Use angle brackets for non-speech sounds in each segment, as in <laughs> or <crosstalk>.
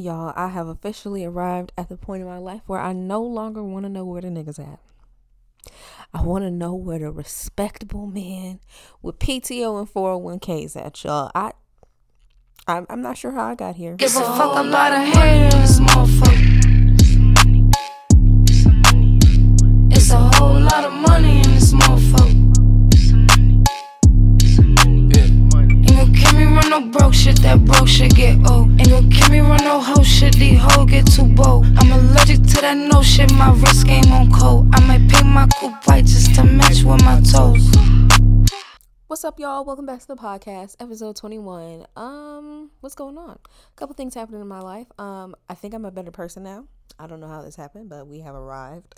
Y'all, I have officially arrived at the point in my life where I no longer want to know where the niggas at. I want to know where the respectable men with PTO and 401ks at, y'all. I, I'm, I'm not sure how I got here. Give a fuck about a haters, motherfucker. It's a whole lot of money no broke shit, that broke shit get old. Ain't gon' kill me run no hoe shit, these hoes get too bold. I'm allergic to that no shit, my wrist game on cold. I might paint my coupe white just to match with my toes. What's up, y'all? Welcome back to the podcast, episode 21. Um, what's going on? A couple things happening in my life. Um, I think I'm a better person now. I don't know how this happened, but we have arrived.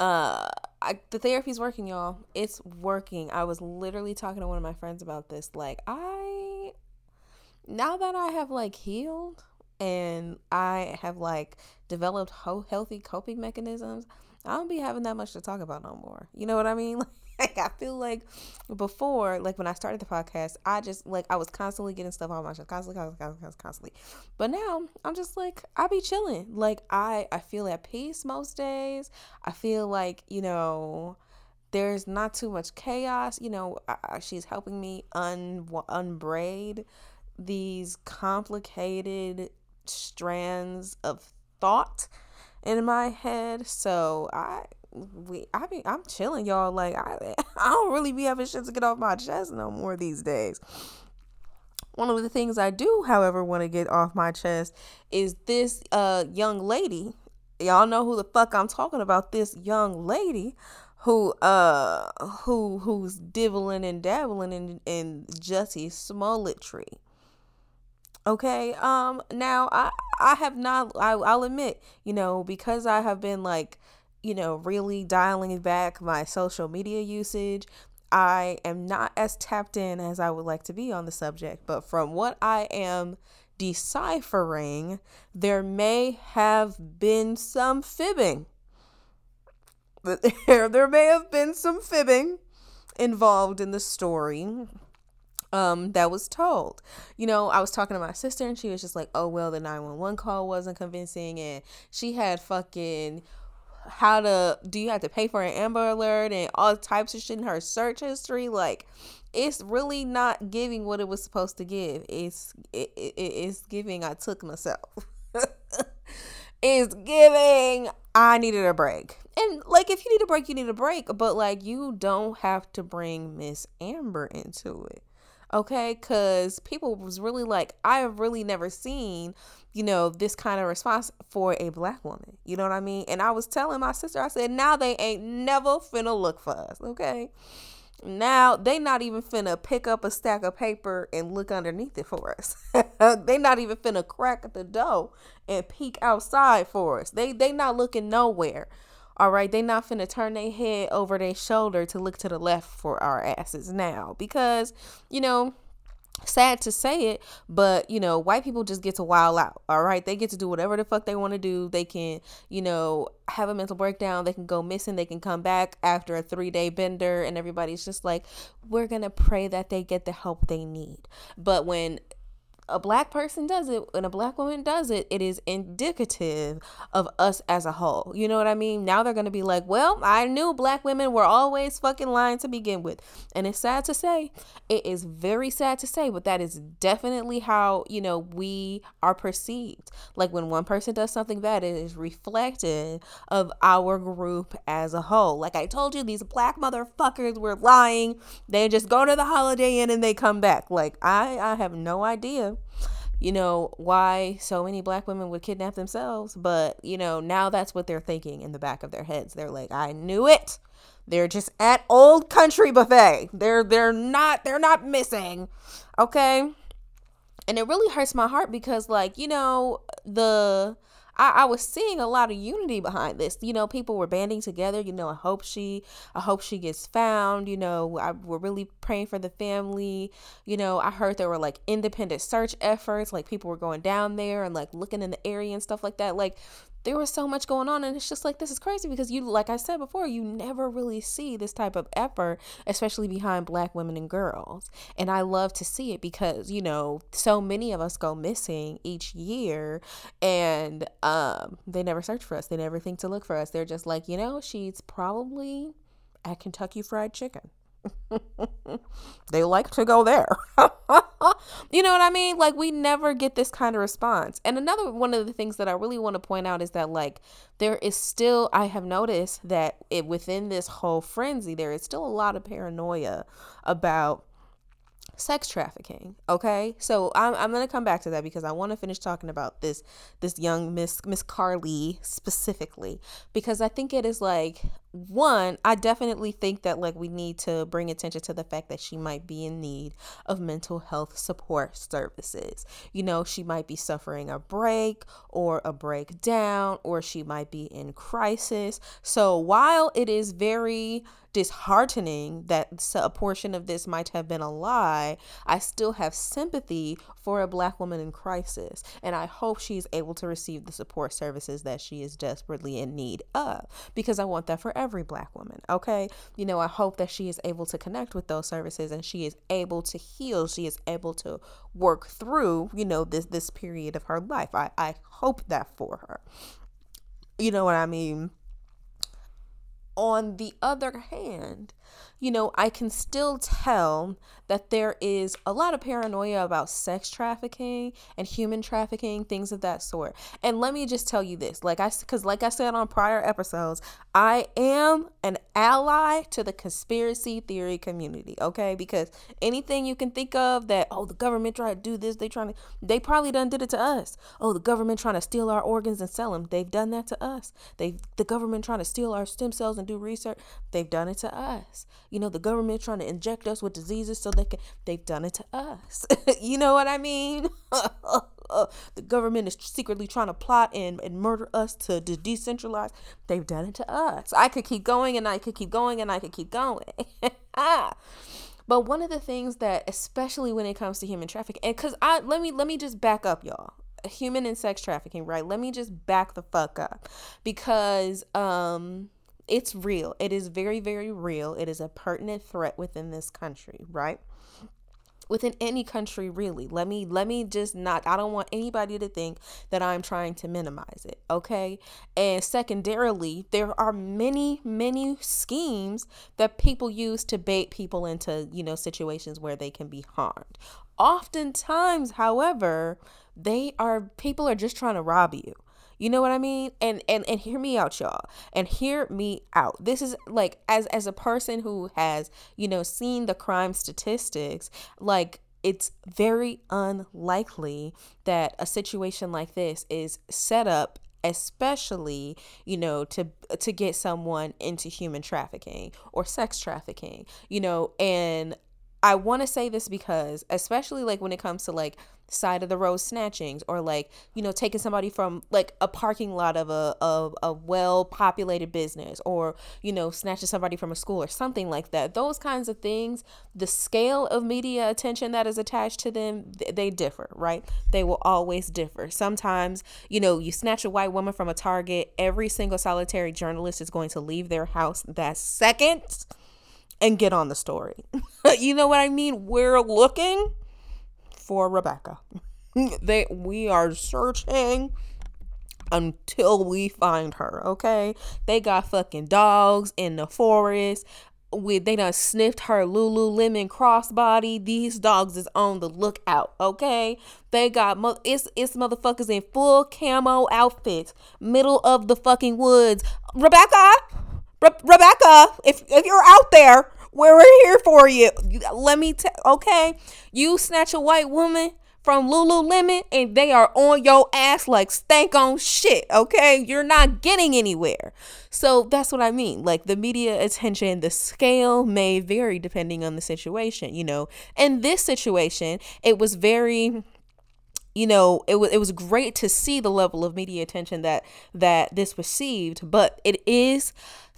Uh, I, the therapy's working, y'all. It's working. I was literally talking to one of my friends about this. Like, I now that I have like healed and I have like developed ho- healthy coping mechanisms, I don't be having that much to talk about no more. You know what I mean? <laughs> Like I feel like before, like when I started the podcast, I just like I was constantly getting stuff on my chest, constantly, constantly, constantly, constantly. But now I'm just like I be chilling. Like I I feel at peace most days. I feel like you know there's not too much chaos. You know, I, she's helping me un unbraid these complicated strands of thought in my head. So I we I be I'm chilling, y'all. Like I <laughs> I don't really be having shit to get off my chest no more these days. One of the things I do, however, want to get off my chest is this uh young lady. Y'all know who the fuck I'm talking about. This young lady who uh who who's dibbling and dabbling in in Jussie Smollett tree. Okay. Um. Now I I have not. I I'll admit. You know because I have been like you know, really dialing back my social media usage. I am not as tapped in as I would like to be on the subject, but from what I am deciphering, there may have been some fibbing. <laughs> There, there may have been some fibbing involved in the story um that was told. You know, I was talking to my sister and she was just like, "Oh, well, the 911 call wasn't convincing and she had fucking how to do you have to pay for an Amber Alert and all types of shit in her search history? Like it's really not giving what it was supposed to give. It's it, it, it's giving i took myself. <laughs> It's giving i needed a break. And like if you need a break you need a break but like you don't have to bring miss amber into it okay? Because people was really like i have really never seen you know this kind of response for a black woman you know what i mean? And i was telling my sister i said now they ain't never finna look for us okay? Now they not even finna pick up a stack of paper and look underneath it for us. <laughs> They not even finna crack the door and peek outside for us. They they not looking nowhere all right, they not finna turn their head over their shoulder to look to the left for our asses now because, you know, sad to say it, but you know, white people just get to wild out. All right, they get to do whatever the fuck they want to do. They can, you know, have a mental breakdown. They can go missing. They can come back after a three day bender, and everybody's just like, we're gonna pray that they get the help they need. But when a black person does it and a black woman does it, it is indicative of us as a whole. You know what I mean? Now they're going to be like, well, I knew black women were always fucking lying to begin with. And it's sad to say, it is very sad to say, but that is definitely how, you know, we are perceived. Like when one person does something bad, it is reflective of our group as a whole. Like I told you, these black motherfuckers were lying. They just go to the Holiday Inn and they come back. Like I, I have no idea you know, why so many black women would kidnap themselves. But, you know, now that's what they're thinking in the back of their heads. They're like, I knew it. They're just at old country buffet. They're they're not they're not missing. Okay? And it really hurts my heart because like, you know, the I, I was seeing a lot of unity behind this. You know, people were banding together. You know, I hope she, I hope she gets found. You know, I, we're really praying for the family. You know, I heard there were like independent search efforts. Like people were going down there and like looking in the area and stuff like that. Like there was so much going on and it's just like this is crazy because you like I said before you never really see this type of effort especially behind black women and girls. And I love to see it because you know so many of us go missing each year and um they never search for us. They never think to look for us. They're just like you know she's probably at Kentucky Fried Chicken <laughs> they like to go there. <laughs> you know what I mean? Like we never get this kind of response. And another one of the things that I really want to point out is that like there is still I have noticed that it within this whole frenzy there is still a lot of paranoia about sex trafficking okay so i'm, I'm gonna come back to that because i want to finish talking about this this young miss miss Carlee specifically because i think it is like one i definitely think that like we need to bring attention to the fact that she might be in need of mental health support services you know she might be suffering a break or a breakdown or she might be in crisis so while it is very disheartening that a portion of this might have been a lie, I still have sympathy for a black woman in crisis. And I hope she's able to receive the support services that she is desperately in need of because I want that for every black woman. Okay. You know, I hope that she is able to connect with those services and she is able to heal. She is able to work through, you know, this, this period of her life. I, I hope that for her. You know what I mean? on the other hand, you know, I can still tell that there is a lot of paranoia about sex trafficking and human trafficking, things of that sort. And let me just tell you this, like I cuz like I said on prior episodes, I am an ally to the conspiracy theory community, okay? Because anything you can think of that oh, the government tried to do this, they trying to they probably done did it to us. Oh, the government trying to steal our organs and sell them. They've done that to us. They the government trying to steal our stem cells and do research. They've done it to us you know, the government trying to inject us with diseases so they can, they've done it to us. <laughs> you know what I mean? <laughs> the government is secretly trying to plot and, and murder us to, to decentralize. They've done it to us. I could keep going and I could keep going and I could keep going. <laughs> but one of the things that, especially when it comes to human trafficking, and because I let me let me just back up, y'all human and sex trafficking, right? Let me just back the fuck up because um it's real. It is very, very real. It is a pertinent threat within this country, right? within any country really let me let me just not i don't want anybody to think that i'm trying to minimize it okay and secondarily there are many many schemes that people use to bait people into you know situations where they can be harmed oftentimes however they are people are just trying to rob you you know what I mean? And and and hear me out, y'all. And hear me out. This is like as as a person who has, you know, seen the crime statistics, like it's very unlikely that a situation like this is set up especially you know to to get someone into human trafficking or sex trafficking you know and I want to say this because, especially like when it comes to like side of the road snatchings or like you know taking somebody from like a parking lot of a of a well populated business or you know snatching somebody from a school or something like that those kinds of things the scale of media attention that is attached to them they differ right? They will always differ. Sometimes you know you snatch a white woman from a target every single solitary journalist is going to leave their house that second and get on the story. <laughs> you know what I mean? We're looking for Rebecca. <laughs> they we are searching until we find her, okay? They got fucking dogs in the forest. We they done sniffed her Lululemon crossbody. These dogs is on the lookout, okay? They got mo- it's it's motherfuckers in full camo outfits, middle of the fucking woods. Rebecca, Re- Rebecca, if if you're out there, we're here for you. Let me tell. Okay, you snatch a white woman from Lululemon and they are on your ass like stank on shit. Okay, you're not getting anywhere. So that's what I mean. Like the media attention, the scale may vary depending on the situation. You know, in this situation, it was very you know it was it was great to see the level of media attention that that this received but it is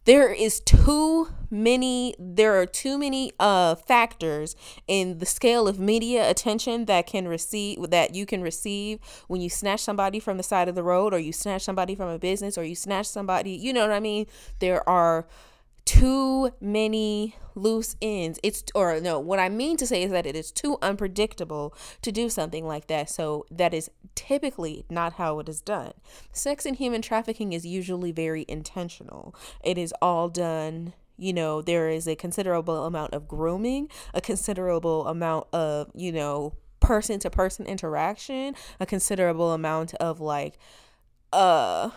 there is too many there are too many uh factors in the scale of media attention that can receive that you can receive when you snatch somebody from the side of the road or you snatch somebody from a business or you snatch somebody you know what i mean? There are too many loose ends. It's or no, what I mean to say is that it is too unpredictable to do something like that. So that is typically not how it is done. Sex and human trafficking is usually very intentional. It is all done you know there is a considerable amount of grooming a considerable amount of you know person to person interaction a considerable amount of like uh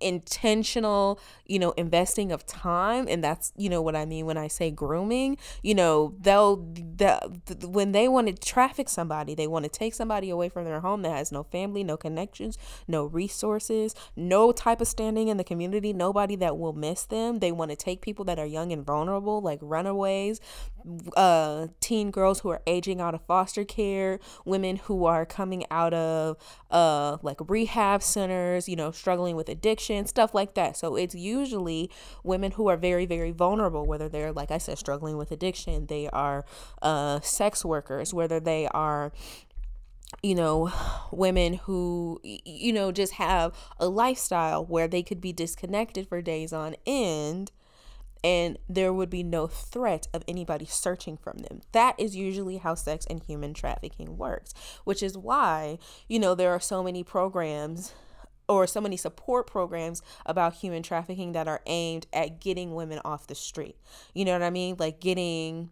intentional you know investing of time and that's you know what i mean when i say grooming you know they'll the, when they want to traffic somebody they want to take somebody away from their home that has no family no connections no resources no type of standing in the community nobody that will miss them. They want to take people that are young and vulnerable like runaways uh teen girls who are aging out of foster care women who are coming out of uh like rehab centers you know struggling with addiction stuff like that so it's usually women who are very very vulnerable whether they're like i said struggling with addiction they are uh sex workers whether they are you know, women who, you know, just have a lifestyle where they could be disconnected for days on end and there would be no threat of anybody searching from them. That is usually how sex and human trafficking works, which is why, you know, there are so many programs or so many support programs about human trafficking that are aimed at getting women off the street. You know what I mean? Like getting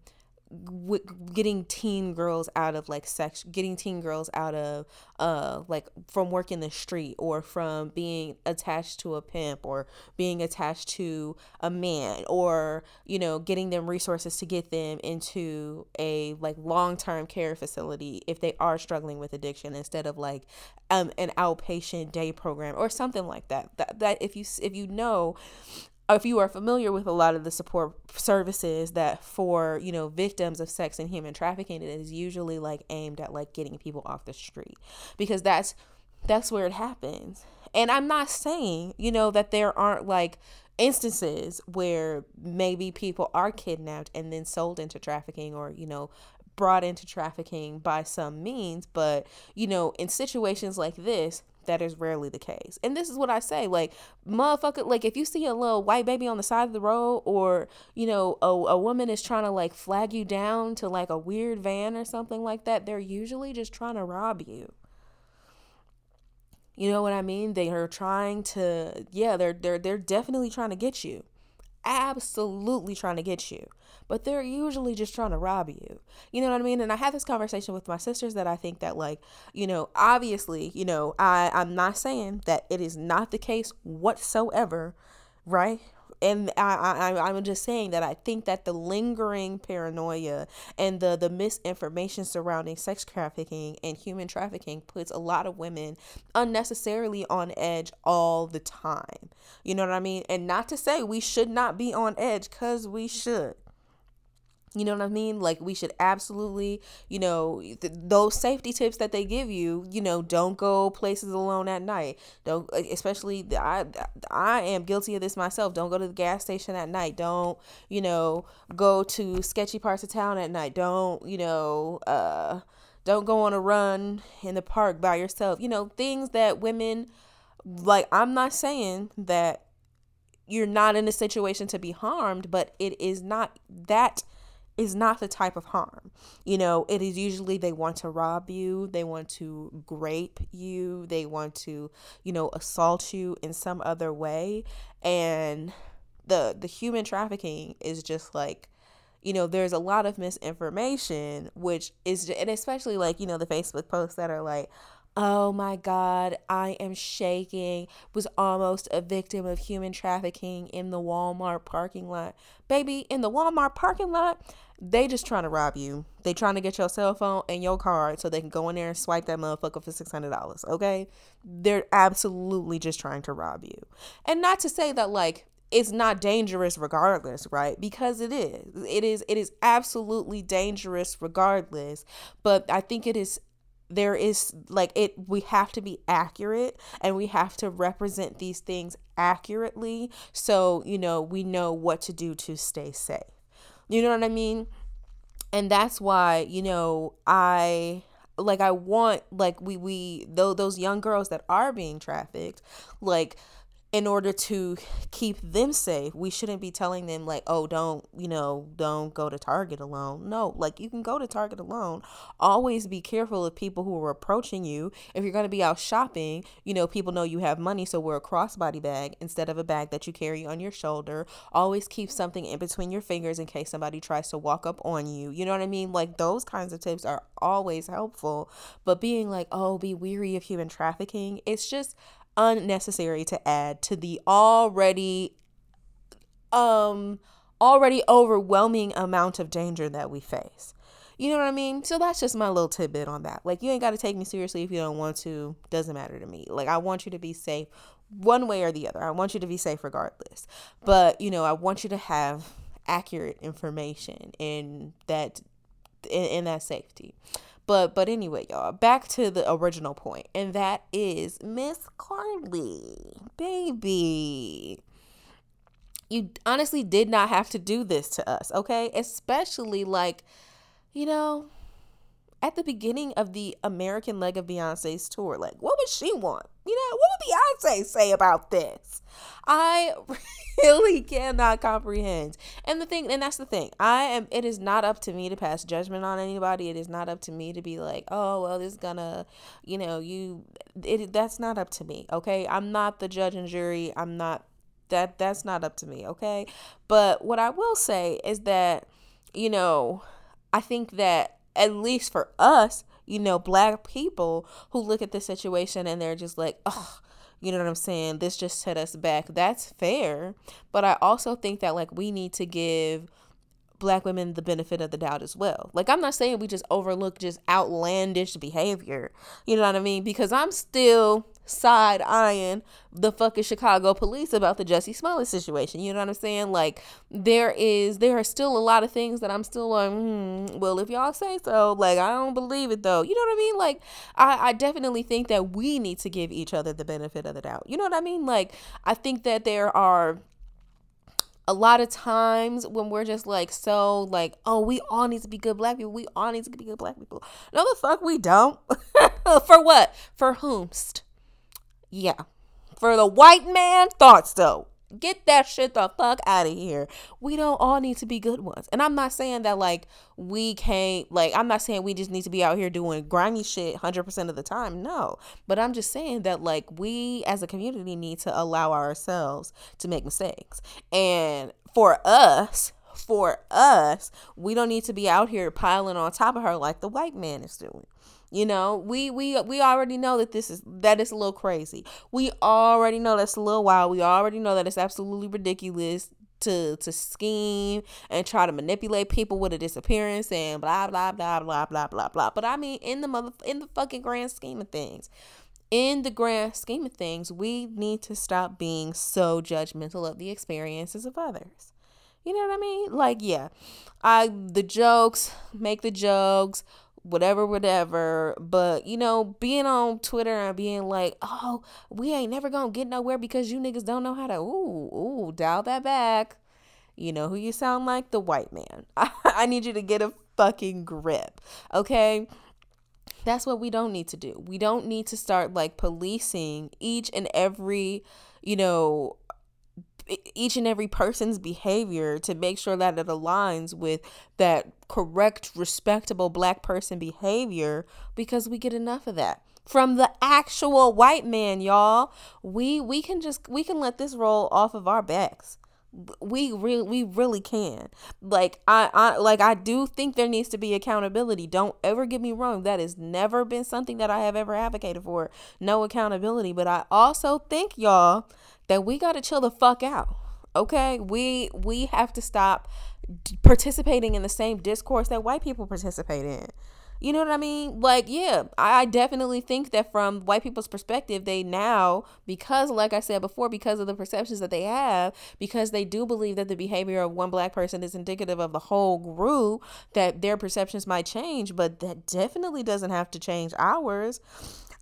getting teen girls out of like sex getting teen girls out of uh like from working the street or from being attached to a pimp or being attached to a man or you know getting them resources to get them into a like long-term care facility if they are struggling with addiction instead of like um an outpatient day program or something like that. That, that if you if you know if you are familiar with a lot of the support services that for you know victims of sex and human trafficking it is usually like aimed at like getting people off the street because that's that's where it happens. And i'm not saying you know that there aren't like instances where maybe people are kidnapped and then sold into trafficking or you know brought into trafficking by some means but you know in situations like this that is rarely the case. And this is what I say like, motherfucker, like if you see a little white baby on the side of the road or, you know, a, a woman is trying to like flag you down to like a weird van or something like that, they're usually just trying to rob you. You know what I mean? They are trying to yeah, they're they're they're definitely trying to get you. Absolutely trying to get you but they're usually just trying to rob you. You know what I mean? And I had this conversation with my sisters that I think that like, you know, obviously, you know, I I'm not saying that it is not the case whatsoever, right? And I, I I'm just saying that I think that the lingering paranoia and the the misinformation surrounding sex trafficking and human trafficking puts a lot of women unnecessarily on edge all the time. You know what I mean? And not to say we should not be on edge cuz we should. You know what I mean? Like we should absolutely, you know, th- those safety tips that they give you, you know, don't go places alone at night. Don't especially I I am guilty of this myself. Don't go to the gas station at night. Don't, you know, go to sketchy parts of town at night. Don't, you know, uh don't go on a run in the park by yourself. You know, things that women like I'm not saying that you're not in a situation to be harmed, but it is not that is not the type of harm. You know, it is usually they want to rob you, they want to grape you, they want to, you know, assault you in some other way. And the the human trafficking is just like you know there's a lot of misinformation which is and especially like you know the facebook posts that are like Oh my God, I am shaking. Was almost a victim of human trafficking in the Walmart parking lot. Baby, in the Walmart parking lot, they just trying to rob you. They trying to get your cell phone and your card so they can go in there and swipe that motherfucker for six hundred dollars. Okay, they're absolutely just trying to rob you. And not to say that like it's not dangerous regardless, right? Because it is. It is. It is absolutely dangerous regardless. But I think it is there is like it we have to be accurate and we have to represent these things accurately so you know we know what to do to stay safe. You know what i mean? And that's why you know i like i want like we we though those young girls that are being trafficked like in order to keep them safe, we shouldn't be telling them like, "Oh, don't, you know, don't go to Target alone." No, like you can go to Target alone. Always be careful of people who are approaching you. If you're going to be out shopping, you know, people know you have money, so wear a crossbody bag instead of a bag that you carry on your shoulder. Always keep something in between your fingers in case somebody tries to walk up on you. You know what I mean? Like those kinds of tips are always helpful. But being like, "Oh, be weary of human trafficking," it's just unnecessary to add to the already um already overwhelming amount of danger that we face. You know what I mean? So that's just my little tidbit on that. Like you ain't got to take me seriously if you don't want to. Doesn't matter to me. Like I want you to be safe one way or the other. I want you to be safe regardless. But, you know, I want you to have accurate information in that in, in that safety. But but anyway, y'all, back to the original point, and that is Miss Carlee, baby. You honestly did not have to do this to us, okay? Especially like, you know, at the beginning of the American leg of Beyonce's tour. Like, what would she want? You know, what would Beyonce say about this? I <laughs> really cannot comprehend. And the thing, and that's the thing, I am, it is not up to me to pass judgment on anybody. It is not up to me to be like, oh, well, this is gonna, you know, you, it, that's not up to me, okay? I'm not the judge and jury. I'm not, that, that's not up to me, okay? But what I will say is that, you know, I think that at least for us, you know, black people who look at this situation and they're just like, oh, you know what I'm saying? This just set us back. That's fair. But I also think that like we need to give black women the benefit of the doubt as well. Like I'm not saying we just overlook just outlandish behavior. You know what I mean? Because I'm still side eyeing the fucking Chicago police about the Jussie Smollett situation. You know what I'm saying? Like there is there are still a lot of things that I'm still like, hmm, well, if y'all say so, like I don't believe it though. You know what I mean? Like I, I definitely think that we need to give each other the benefit of the doubt. You know what I mean? Like I think that there are a lot of times when we're just like so like oh we all need to be good black people we all need to be good black people no the fuck we don't <laughs> for what for whomst yeah. For the white man, thought so. Get that shit the fuck out of here. We don't all need to be good ones. And I'm not saying that like we can't like I'm not saying we just need to be out here doing grimy shit 100% of the time. No. But I'm just saying that like we as a community need to allow ourselves to make mistakes. And for us, for us, we don't need to be out here piling on top of her like the white man is doing. You know, we we we already know that this is that is a little crazy. We already know that's a little wild. We already know that it's absolutely ridiculous to to scheme and try to manipulate people with a disappearance and blah blah blah blah blah blah blah. But I mean, in the mother in the fucking grand scheme of things, in the grand scheme of things, we need to stop being so judgmental of the experiences of others. You know what I mean? Like, yeah, I the jokes make the jokes whatever, whatever. But you know, being on Twitter and being like, "Oh, we ain't never gonna get nowhere because you niggas don't know how to." Ooh, ooh, dial that back. You know who you sound like? The white man. <laughs> I need you to get a fucking grip, okay? That's what we don't need to do. We don't need to start like policing each and every, you know, each and every person's behavior to make sure that it aligns with that correct respectable black person behavior because we get enough of that. From the actual white man y'all we we can just we can let this roll off of our backs. We really we really can. Like I, I like i do think there needs to be accountability. Don't ever get me wrong. That has never been something that i have ever advocated for. No accountability. But i also think y'all that we got to chill the fuck out. Okay? We we have to stop participating in the same discourse that white people participate in. You know what I mean? Like, yeah, I definitely think that from white people's perspective, they now, because, like I said before, because of the perceptions that they have, because they do believe that the behavior of one black person is indicative of the whole group, that their perceptions might change, but that definitely doesn't have to change ours.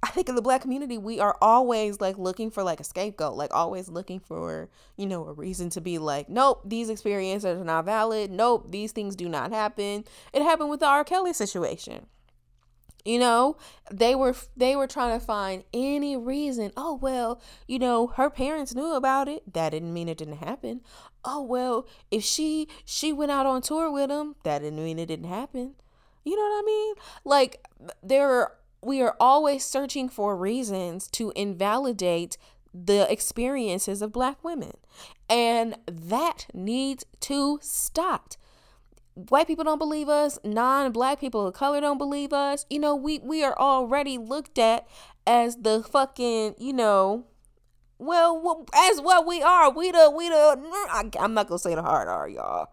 I think in the black community, we are always like looking for like a scapegoat, like always looking for, you know, a reason to be like, nope, these experiences are not valid. Nope, these things do not happen. It happened with the R. Kelly situation. You know, they were they were trying to find any reason. Oh well, you know, her parents knew about it. That didn't mean it didn't happen. Oh well, if she she went out on tour with him, that didn't mean it didn't happen. You know what I mean? Like there are we are always searching for reasons to invalidate the experiences of black women. And that needs to stop. White people don't believe us, non-black people of color don't believe us. You know, we we are already looked at as the fucking, you know, well, as what we are. We the we the I'm not to say the hard R, y'all.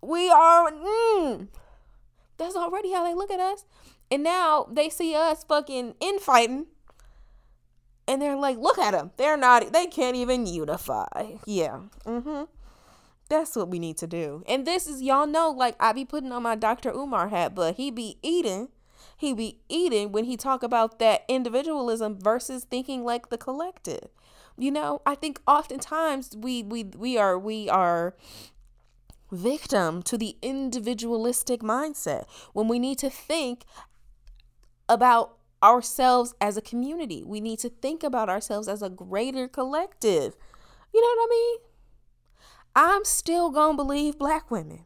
We are mm, that's already how they look at us. And now they see us fucking infighting. And they're like, look at them. They're not, they can't even unify. Yeah. Mm-hmm. That's what we need to do. And this is, y'all know, like, I be putting on my Dr. Umar hat, but he be eating. He be eating when he talk about that individualism versus thinking like the collective. You know, I think oftentimes we we we are we are victim to the individualistic mindset when we need to think about ourselves as a community. We need to think about ourselves as a greater collective. You know what I mean? I'm still going to believe black women.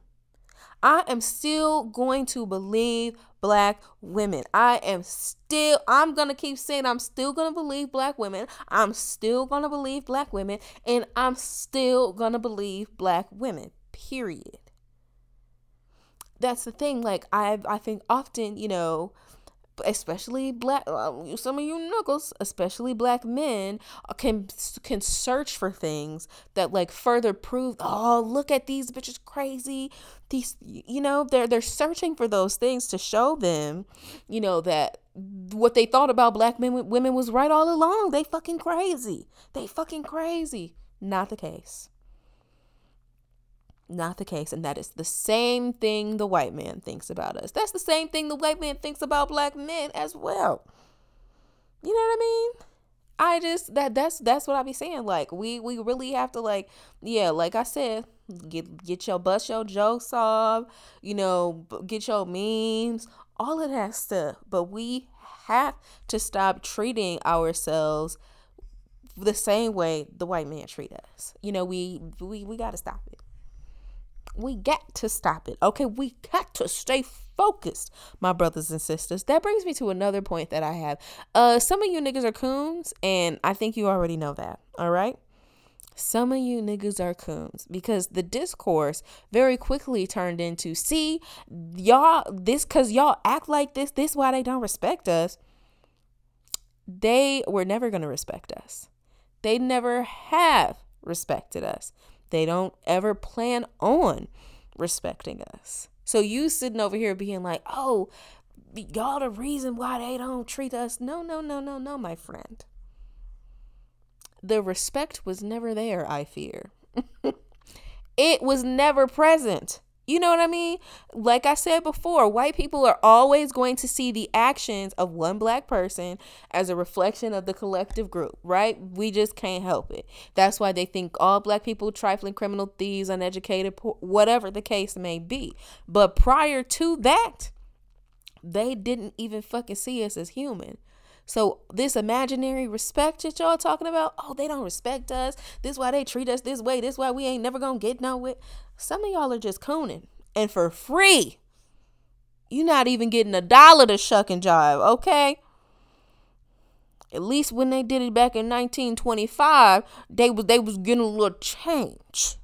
I am still going to believe black women. I am still, I'm going to keep saying, I'm still going to believe black women. I'm still going to believe black women. And I'm still going to believe black women, period. That's the thing. Like, I, I think often, you know, especially black uh, some of you knuckles especially black men uh, can can search for things that like further prove oh look at these bitches crazy. These you know they're they're searching for those things to show them you know that what they thought about black men women was right all along. They fucking crazy. They fucking crazy. Not the case not the case. And that is the same thing the white man thinks about us. That's the same thing the white man thinks about black men as well. You know what I mean? I just that that's that's what I be saying. Like we we really have to like yeah, like I said, get get your bust your jokes off, you know, get your memes, all of that stuff. But we have to stop treating ourselves the same way the white man treat us. You know, we we we got to stop it. We got to stop it. Okay, we got to stay focused, my brothers and sisters. That brings me to another point that I have. Uh some of you niggas are coons, and I think you already know that. All right. Some of you niggas are coons because the discourse very quickly turned into see y'all this cause y'all act like this, this why they don't respect us. They were never gonna respect us. They never have respected us. They don't ever plan on respecting us. So you sitting over here being like, oh, y'all the reason why they don't treat us. No, no, no, no, no, my friend. The respect was never there, I fear. <laughs> it was never present. You know what I mean? Like I said before, white people are always going to see the actions of one black person as a reflection of the collective group, right? We just can't help it. That's why they think all black people trifling criminal thieves, uneducated, whatever the case may be. But prior to that, they didn't even fucking see us as human. So this imaginary respect that y'all talking about, oh, they don't respect us. This why they treat us this way. This why we ain't never gonna get nowhere. Some of y'all are just cooning. And for free. You're not even getting a dollar to shuck and jive, okay? At least when they did it back in 1925, they was they was getting a little change.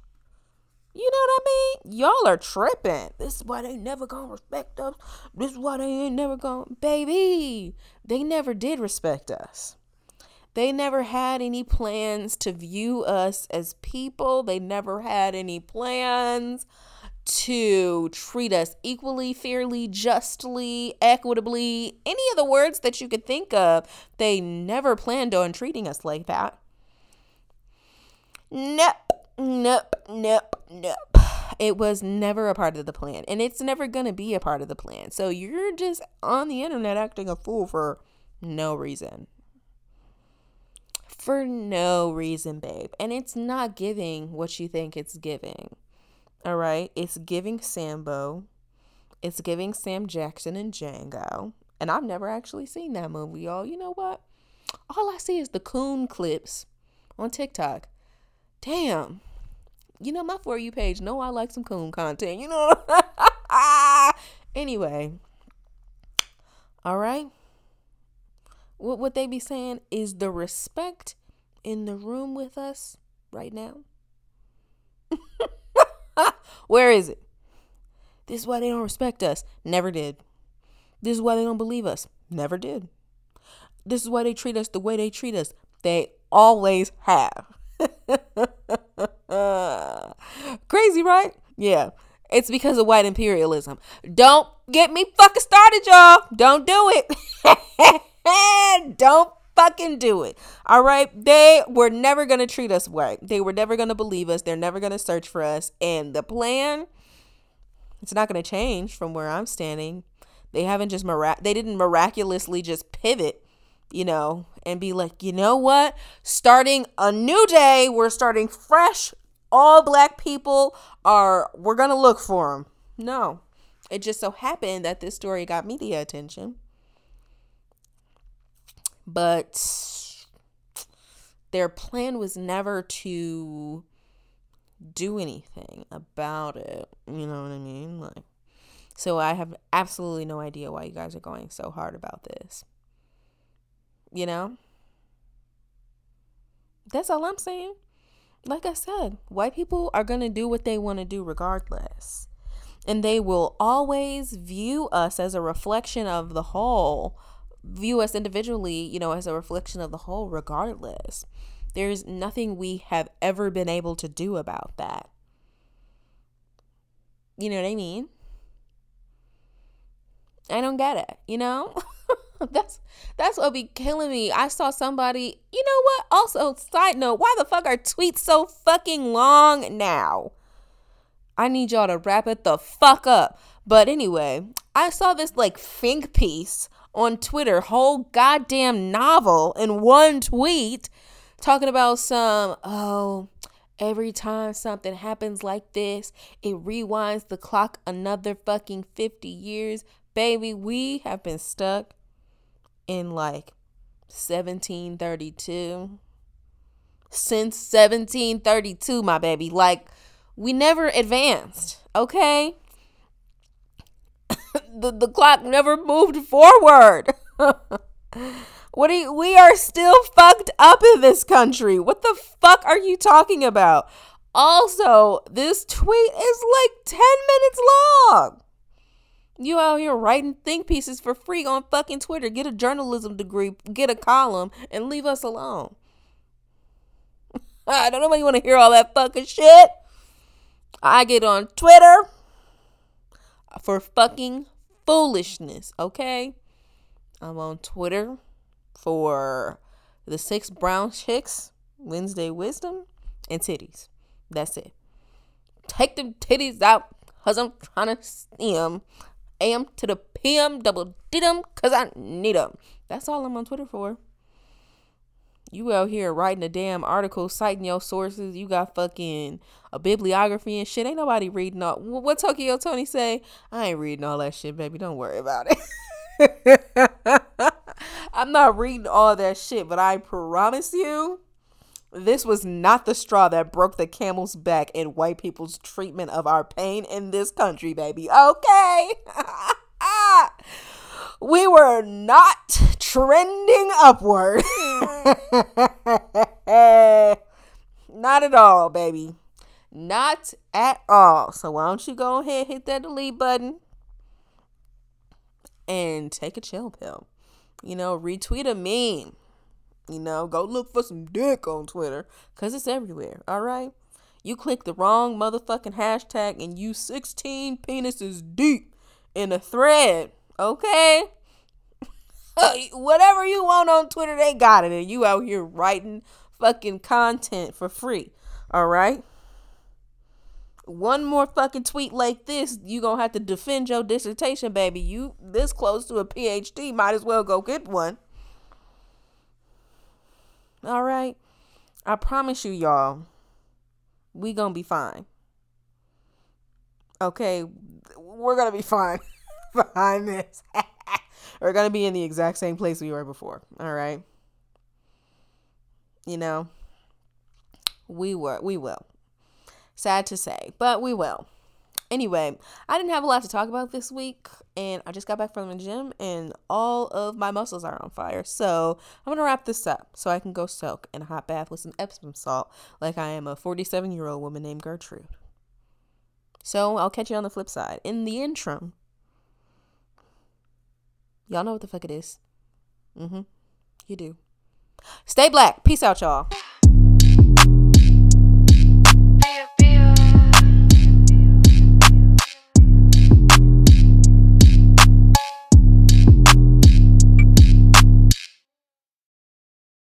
You know what I mean? Y'all are tripping. This is why they never gonna respect us. This is why they ain't never gonna. Baby, they never did respect us. They never had any plans to view us as people. They never had any plans to treat us equally, fairly, justly, equitably, any of the words that you could think of. They never planned on treating us like that. Nope, nope, nope, nope. It was never a part of the plan, and it's never going to be a part of the plan. So you're just on the internet acting a fool for no reason. For no reason, babe. And it's not giving what you think it's giving. All right? It's giving Sambo. It's giving Sam Jackson and Django. And I've never actually seen that movie, y'all. You know what? All I see is the coon clips on TikTok. Damn. You know, my For You page, know I like some coon content, you know? <laughs> anyway. All right what would they be saying is the respect in the room with us right now? <laughs> Where is it? This is why they don't respect us. Never did. This is why they don't believe us. Never did. This is why they treat us the way they treat us. They always have. <laughs> Crazy, right? Yeah. It's because of white imperialism. Don't get me fucking started, y'all. Don't do it. <laughs> And don't fucking do it. All right. They were never going to treat us right. They were never going to believe us. They're never going to search for us. And the plan, it's not going to change from where I'm standing. They haven't just, mirac- they didn't miraculously just pivot, you know, and be like, you know what? Starting a new day, we're starting fresh. All black people are, we're going to look for them. No. It just so happened that this story got media attention but their plan was never to do anything about it. You know what I mean? Like so I have absolutely no idea why you guys are going so hard about this. You know? That's all I'm saying. Like I said, white people are going to do what they want to do regardless. And they will always view us as a reflection of the whole view us individually, you know, as a reflection of the whole, regardless. There's nothing we have ever been able to do about that. You know what I mean? I don't get it, you know? <laughs> that's that's what be killing me. I saw somebody, you know what? Also, side note, why the fuck are tweets so fucking long now? I need y'all to wrap it the fuck up. But anyway, I saw this like think piece on Twitter, whole goddamn novel in one tweet talking about some, oh, every time something happens like this, it rewinds the clock another fucking 50 years. Baby, we have been stuck in like 1732 since 1732, my baby. Like, we never advanced, okay? <coughs> the, the clock never moved forward. <laughs> what are you, we are still fucked up in this country. What the fuck are you talking about? Also, this tweet is like 10 minutes long. You out here writing think pieces for free on fucking Twitter. Get a journalism degree, get a column, and leave us alone. <laughs> I don't know why you want to hear all that fucking shit. I get on Twitter for fucking foolishness, okay? I'm on Twitter for the six brown chicks, Wednesday wisdom, and titties. That's it. Take them titties out, cause I'm trying to see. AM to the PM, double did them, cause I need them. That's all I'm on Twitter for. You out here writing a damn article, citing your sources. You got fucking a bibliography and shit. Ain't nobody reading all. What Tokyo Tony say? I ain't reading all that shit, baby. Don't worry about it. <laughs> I'm not reading all that shit, but I promise you, this was not the straw that broke the camel's back in white people's treatment of our pain in this country, baby. Okay. <laughs> we were not trending upward. <laughs> <laughs> not at all, baby. Not at all. So why don't you go ahead hit that delete button and take a chill pill. You know, retweet a meme. You know, go look for some dick on Twitter because it's everywhere. All right. You click the wrong motherfucking hashtag and you 16 penises deep in a thread, okay? Uh, whatever you want on Twitter, they got it. And you out here writing fucking content for free, all right? One more fucking tweet like this, you gonna have to defend your dissertation, baby. You this close to a PhD, might as well go get one. All right. I promise you, y'all, we gonna be fine. Okay, we're gonna be fine <laughs> behind this. <laughs> we're gonna be in the exact same place we were before. All right. You know, we were, we will. Sad to say, but we will. Anyway, I didn't have a lot to talk about this week, and I just got back from the gym, and all of my muscles are on fire. So I'm gonna wrap this up so I can go soak in a hot bath with some Epsom salt, like I am a 47 year old woman named Gertrude. So I'll catch you on the flip side. In the interim, y'all know what the fuck it is. Mm-hmm. You do. Stay black. Peace out, y'all.